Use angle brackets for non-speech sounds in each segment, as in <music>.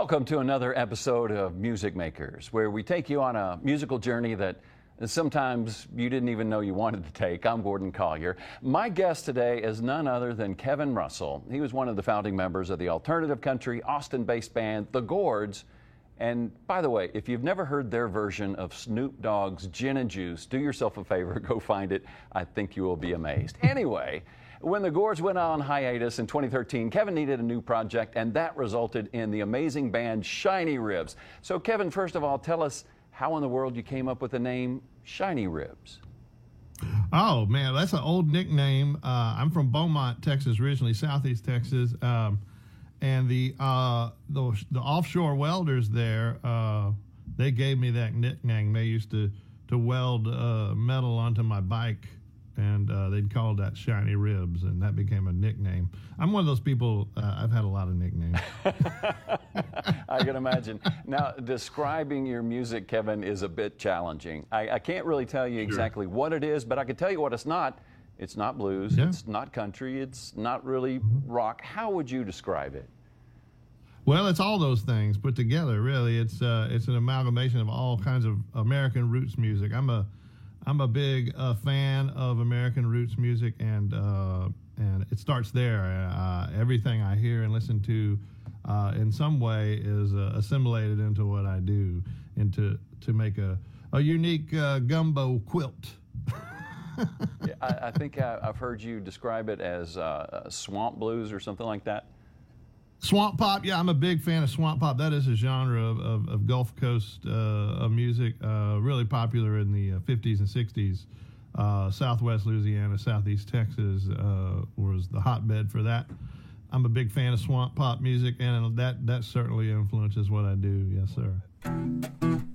Welcome to another episode of Music Makers, where we take you on a musical journey that sometimes you didn't even know you wanted to take. I'm Gordon Collier. My guest today is none other than Kevin Russell. He was one of the founding members of the alternative country Austin based band The Gourds. And by the way, if you've never heard their version of Snoop Dogg's Gin and Juice, do yourself a favor, <laughs> go find it. I think you will be amazed. Anyway, when the Gourds went on hiatus in 2013, Kevin needed a new project, and that resulted in the amazing band Shinyribs. So, Kevin, first of all, tell us how in the world you came up with the name Shinyribs. Oh man, that's an old nickname. Uh, I'm from Beaumont, Texas, originally Southeast Texas, um, and the, uh, the the offshore welders there uh, they gave me that nickname. They used to to weld uh, metal onto my bike and uh, they'd call that shiny ribs, and that became a nickname. I'm one of those people. Uh, I've had a lot of nicknames. <laughs> <laughs> I can imagine. Now, describing your music, Kevin, is a bit challenging. I, I can't really tell you exactly what it is, but I can tell you what it's not. It's not blues. Yeah. It's not country. It's not really mm-hmm. rock. How would you describe it? Well, it's all those things put together. Really, it's uh, it's an amalgamation of all kinds of American roots music. I'm a I'm a big uh, fan of American roots music, and uh, and it starts there. Uh, everything I hear and listen to, uh, in some way, is uh, assimilated into what I do, into to make a a unique uh, gumbo quilt. <laughs> yeah, I, I, think I, have heard you describe it as swamp blues or something like that. Swamp pop, yeah, I'm a big fan of swamp pop. That is a genre of, of, of Gulf Coast uh, of music, uh, really popular in the 50s uh, and 60s. Uh, Southwest Louisiana, Southeast Texas uh, was the hotbed for that. I'm a big fan of swamp pop music, and that that certainly influences what I do. Yes, sir.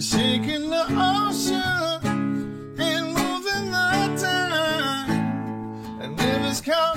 shaking the ocean and moving the tide, And if it's caught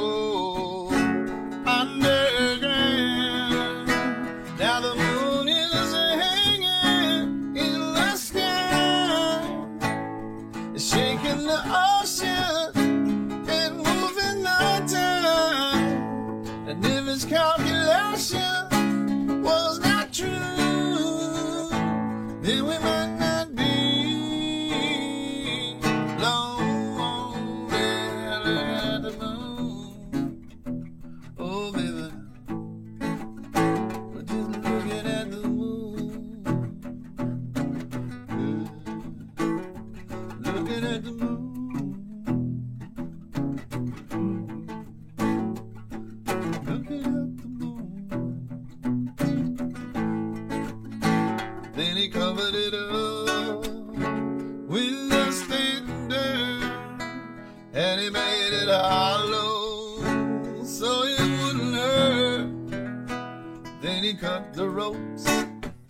Then he cut the ropes,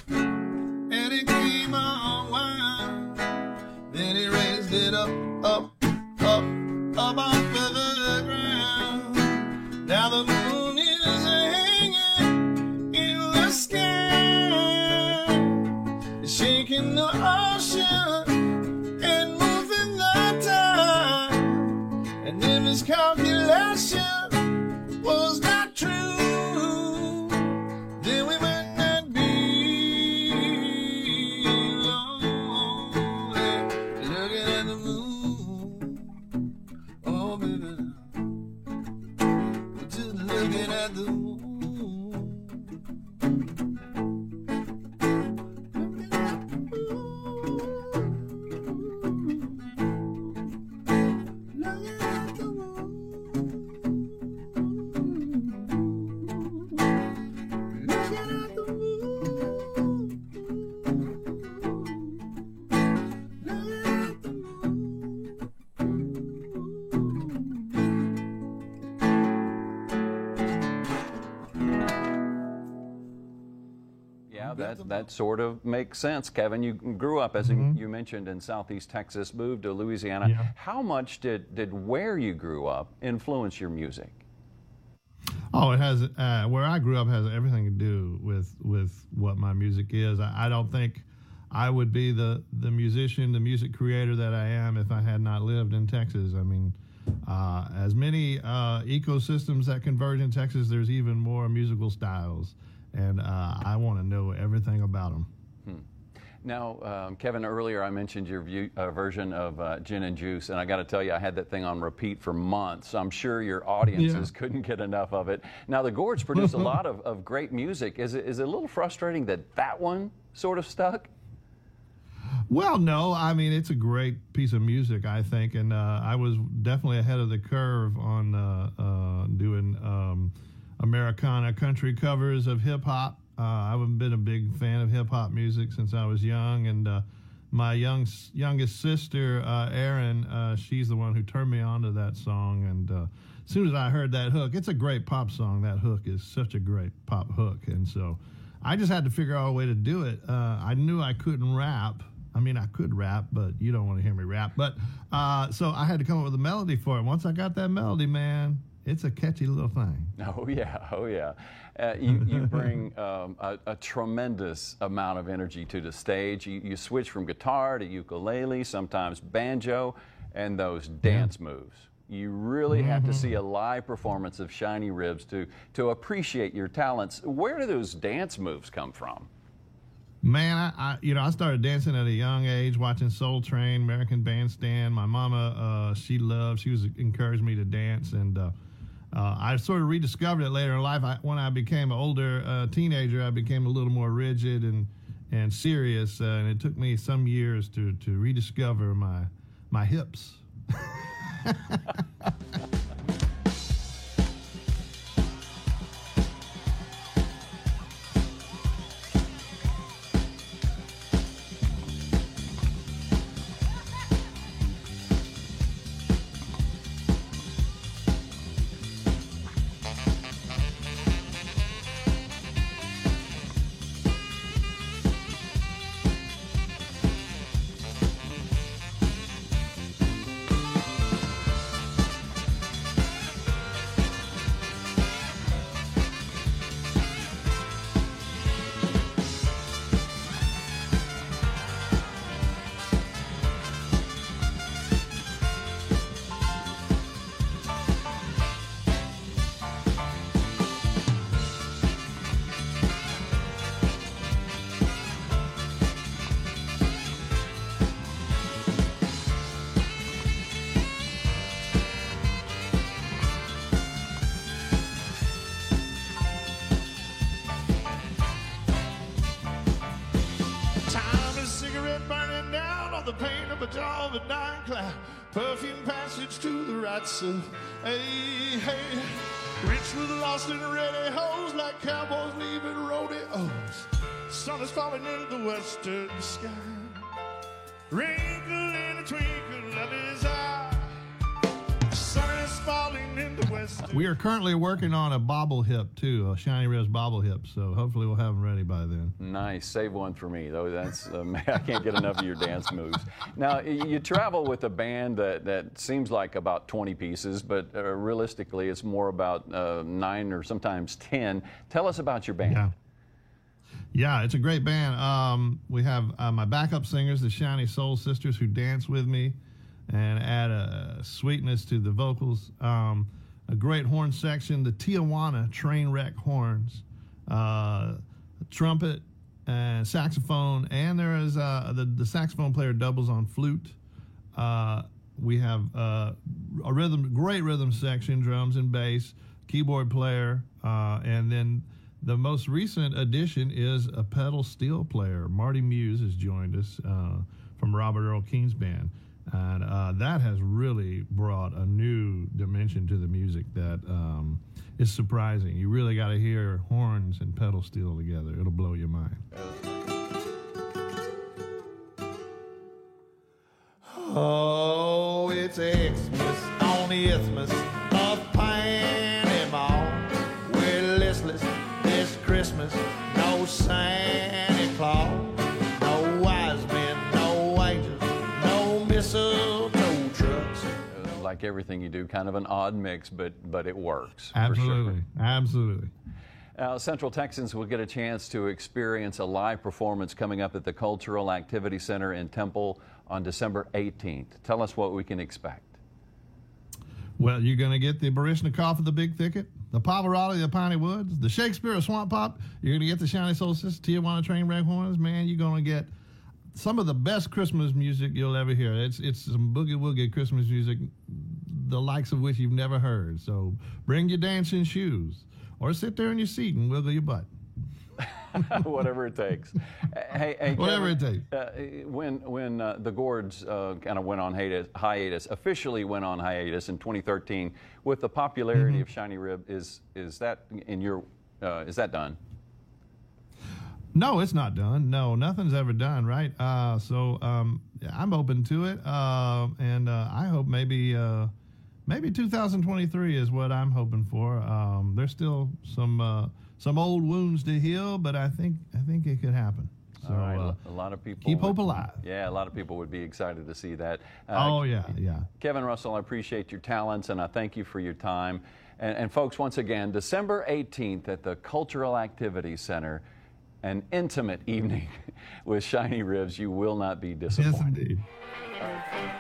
and it came unwound. Then he raised it up, up, up, up off of the ground. Now the moon is hanging in the sky, shaking the ocean and moving the tide. And if his calculation was not that, sort of makes sense, Kevin. You grew up, as in- you mentioned, in Southeast Texas, moved to Louisiana. Yeah. How much did, did where you grew up influence your music? Oh, it has. Uh, where I grew up has everything to do with with what my music is. I, I don't think I would be the the musician, the music creator that I am if I had not lived in Texas. I mean, uh, as many uh, ecosystems that converge in Texas, there's even more musical styles, and uh, I want to know everything about them. Now, um, Kevin, earlier I mentioned your view, uh, version of uh, Gin and Juice, and I got to tell you, I had that thing on repeat for months. I'm sure your audiences couldn't get enough of it. Now, the Gourds produced a <laughs> lot of, of great music. Is it, is it a little frustrating that that one sort of stuck? Well, no, I mean it's a great piece of music, I think, and uh, I was definitely ahead of the curve on uh, uh, doing um, Americana country covers of hip hop. Uh, I've been a big fan of hip hop music since I was young, and uh, my young youngest sister, uh, Erin, uh, she's the one who turned me on to that song. And uh, as soon as I heard that hook, it's a great pop song. That hook is such a great pop hook, and so I just had to figure out a way to do it. Uh, I knew I couldn't rap. I mean, I could rap, but you don't want to hear me rap. But so I had to come up with a melody for it. Once I got that melody, man, it's a catchy little thing. <laughs> Oh yeah, oh yeah. Uh, you, you bring <laughs> um, a, a tremendous amount of energy to the stage. You, you switch from guitar to ukulele, sometimes banjo, and those dance moves. You really have to see a live performance of Shinyribs to to appreciate your talents. Where do those dance moves come from? Man, I, I you know I started dancing at a young age, watching Soul Train, American Bandstand. My mama, uh, she loved, she was encouraged me to dance, and uh, uh, I sort of rediscovered it later in life. I, when I became an older uh, teenager, I became a little more rigid and and serious, uh, and it took me some years to to rediscover my my hips. <laughs> Time is cigarette burning down on the paint of a jaw of a dying cloud. Perfume passage to the rights of, hey, hey. Rich with lost and ready hoes like cowboys leaving rodeos. Sun is falling into the western sky. Wrinkle in a twinkle of his eye. We are currently working on a bobble hip too, a shiny ribs bobble hip. So hopefully we'll have them ready by then. Nice, save one for me though. That's <laughs> um, I can't get enough of your dance moves. Now you travel with a band that, that seems like about 20 pieces, but uh, realistically it's more about uh, nine or sometimes 10. Tell us about your band. Yeah. Yeah, it's a great band. Um, we have uh, my backup singers, the Shiny Soul Sisters, who dance with me and add a sweetness to the vocals. Um, a great horn section, the Tijuana Trainwreck horns, uh, trumpet and saxophone, and there is uh, the, the saxophone player doubles on flute. Uh, we have uh, a rhythm, great rhythm section, drums and bass, keyboard player, uh, and then the most recent addition is a pedal steel player. Marty Muse has joined us uh, from Robert Earl Keen's band. And uh, that has really brought a new dimension to the music that um, is surprising. You really got to hear horns and pedal steel together, it'll blow your mind. Oh, it's Xmas Like everything you do, kind of an odd mix, but but it works. Absolutely, sure. absolutely. Now, uh, Central Texans will get a chance to experience a live performance coming up at the Cultural Activity Center in Temple on December 18th. Tell us what we can expect. Well, you're going to get the Baryshnikov of the Big Thicket, the Pavarotti of the Piney Woods, the Shakespeare of Swamp Pop. You're going to get the Shiny Soul Tijuana Train Trainwreck Horns. Man, you're going to get some of the best Christmas music you'll ever hear. It's it's some boogie woogie Christmas music, the likes of which you've never heard. So bring your dancing shoes, or sit there in your seat and wiggle your butt. <laughs> Whatever it takes. <laughs> Hey, hey Whatever Kevin, it takes. Uh, when when uh, the Gourds uh, kind of went on hiatus, hiatus, officially went on hiatus in 2013, with the popularity Mm-hmm. of Shiny Rib, is is that in your uh, is that done? No, it's not done. No, nothing's ever done, right? Uh, so um, I'm open to it, uh, and uh, I hope maybe uh, maybe 2023 is what I'm hoping for. Um, there's still some uh, some old wounds to heal, but I think I think it could happen. So All right, uh, a lot of people keep would- hope alive. Yeah, a lot of people would be excited to see that. Uh, oh yeah, yeah. Kevin Russell, I appreciate your talents and I thank you for your time. And, and folks, once again, December 18th at the Cultural Activity Center, an intimate evening <laughs> with Shinyribs. You will not be disappointed. Yes, indeed.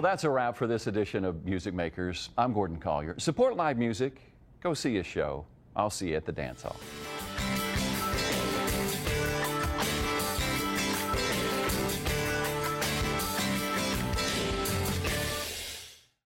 Well, that's a wrap for this edition of Music Makers. I'm Gordon Collier. Support live music. Go see a show. I'll see you at the dance hall.